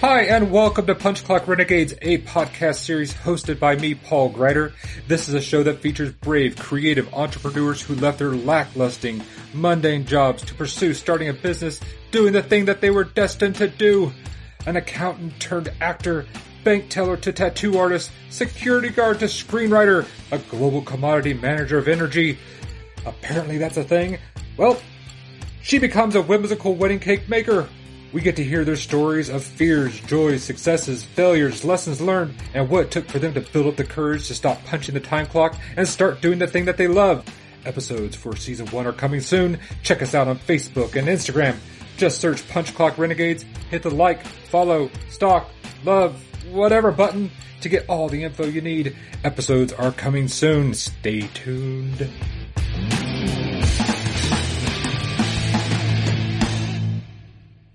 Hi, and welcome to Punch Clock Renegades, a podcast series hosted by me, Paul Greider. This is a show that features brave, creative entrepreneurs who left their lacklusting, mundane jobs to pursue starting a business, doing the thing that they were destined to do. An accountant turned actor, bank teller to tattoo artist, security guard to screenwriter, a global commodity manager of energy. Apparently that's a thing. Well, she becomes a whimsical wedding cake maker. We get to hear their stories of fears, joys, successes, failures, lessons learned, and what it took for them to build up the courage to stop punching the time clock and start doing the thing that they love. Episodes for season one are coming soon. Check us out on Facebook and Instagram. Just search Punch Clock Renegades, hit the like, follow, stalk, love, whatever button to get all the info you need. Episodes are coming soon. Stay tuned.